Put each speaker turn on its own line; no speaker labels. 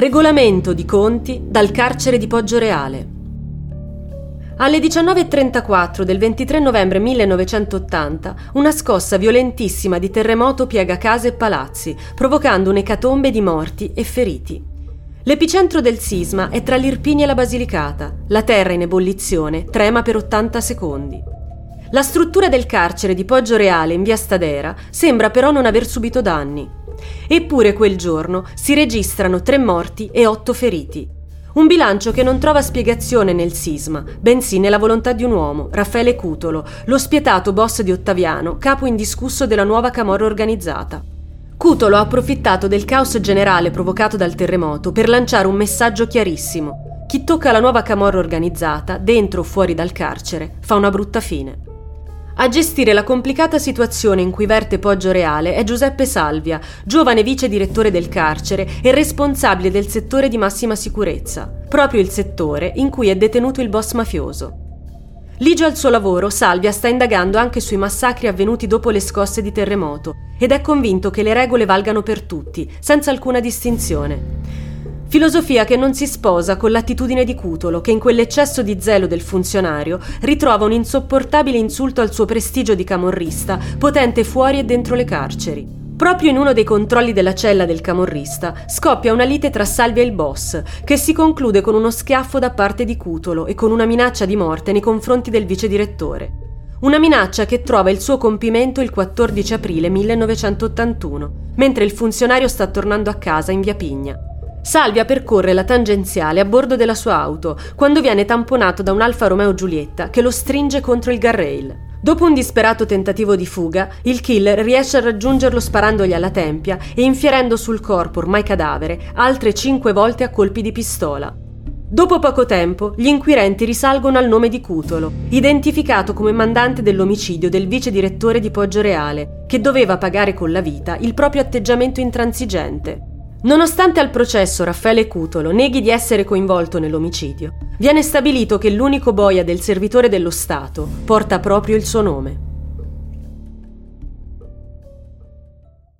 Regolamento di conti dal carcere di Poggioreale. Alle 19.34 del 23 novembre 1980 una scossa violentissima di terremoto piega case e palazzi, provocando un'ecatombe di morti e feriti. L'epicentro del sisma è tra l'Irpini e la Basilicata. La terra in ebollizione trema per 80 secondi. La struttura del carcere di Poggioreale in via Stadera sembra però non aver subito danni. Eppure quel giorno si registrano tre morti e otto feriti. Un bilancio che non trova spiegazione nel sisma, bensì nella volontà di un uomo, Raffaele Cutolo, lo spietato boss di Ottaviano, capo indiscusso della nuova camorra organizzata. Cutolo ha approfittato del caos generale provocato dal terremoto per lanciare un messaggio chiarissimo. Chi tocca la nuova camorra organizzata, dentro o fuori dal carcere, fa una brutta fine. A gestire la complicata situazione in cui verte Poggio Reale è Giuseppe Salvia, giovane vice direttore del carcere e responsabile del settore di massima sicurezza, proprio il settore in cui è detenuto il boss mafioso. Ligio al suo lavoro, Salvia sta indagando anche sui massacri avvenuti dopo le scosse di terremoto ed è convinto che le regole valgano per tutti, senza alcuna distinzione. Filosofia che non si sposa con l'attitudine di Cutolo, che in quell'eccesso di zelo del funzionario ritrova un insopportabile insulto al suo prestigio di camorrista, potente fuori e dentro le carceri. Proprio in uno dei controlli della cella del camorrista scoppia una lite tra Salvia e il boss, che si conclude con uno schiaffo da parte di Cutolo e con una minaccia di morte nei confronti del vice direttore. Una minaccia che trova il suo compimento il 14 aprile 1981, mentre il funzionario sta tornando a casa in via Pigna. Salvia percorre la tangenziale a bordo della sua auto quando viene tamponato da un Alfa Romeo Giulietta che lo stringe contro il guardrail. Dopo un disperato tentativo di fuga, il killer riesce a raggiungerlo sparandogli alla tempia e infierendo sul corpo, ormai cadavere, altre cinque volte a colpi di pistola. Dopo poco tempo, gli inquirenti risalgono al nome di Cutolo, identificato come mandante dell'omicidio del vice direttore di Poggio Reale, che doveva pagare con la vita il proprio atteggiamento intransigente. Nonostante al processo Raffaele Cutolo neghi di essere coinvolto nell'omicidio, viene stabilito che l'unico boia del servitore dello Stato porta proprio il suo nome.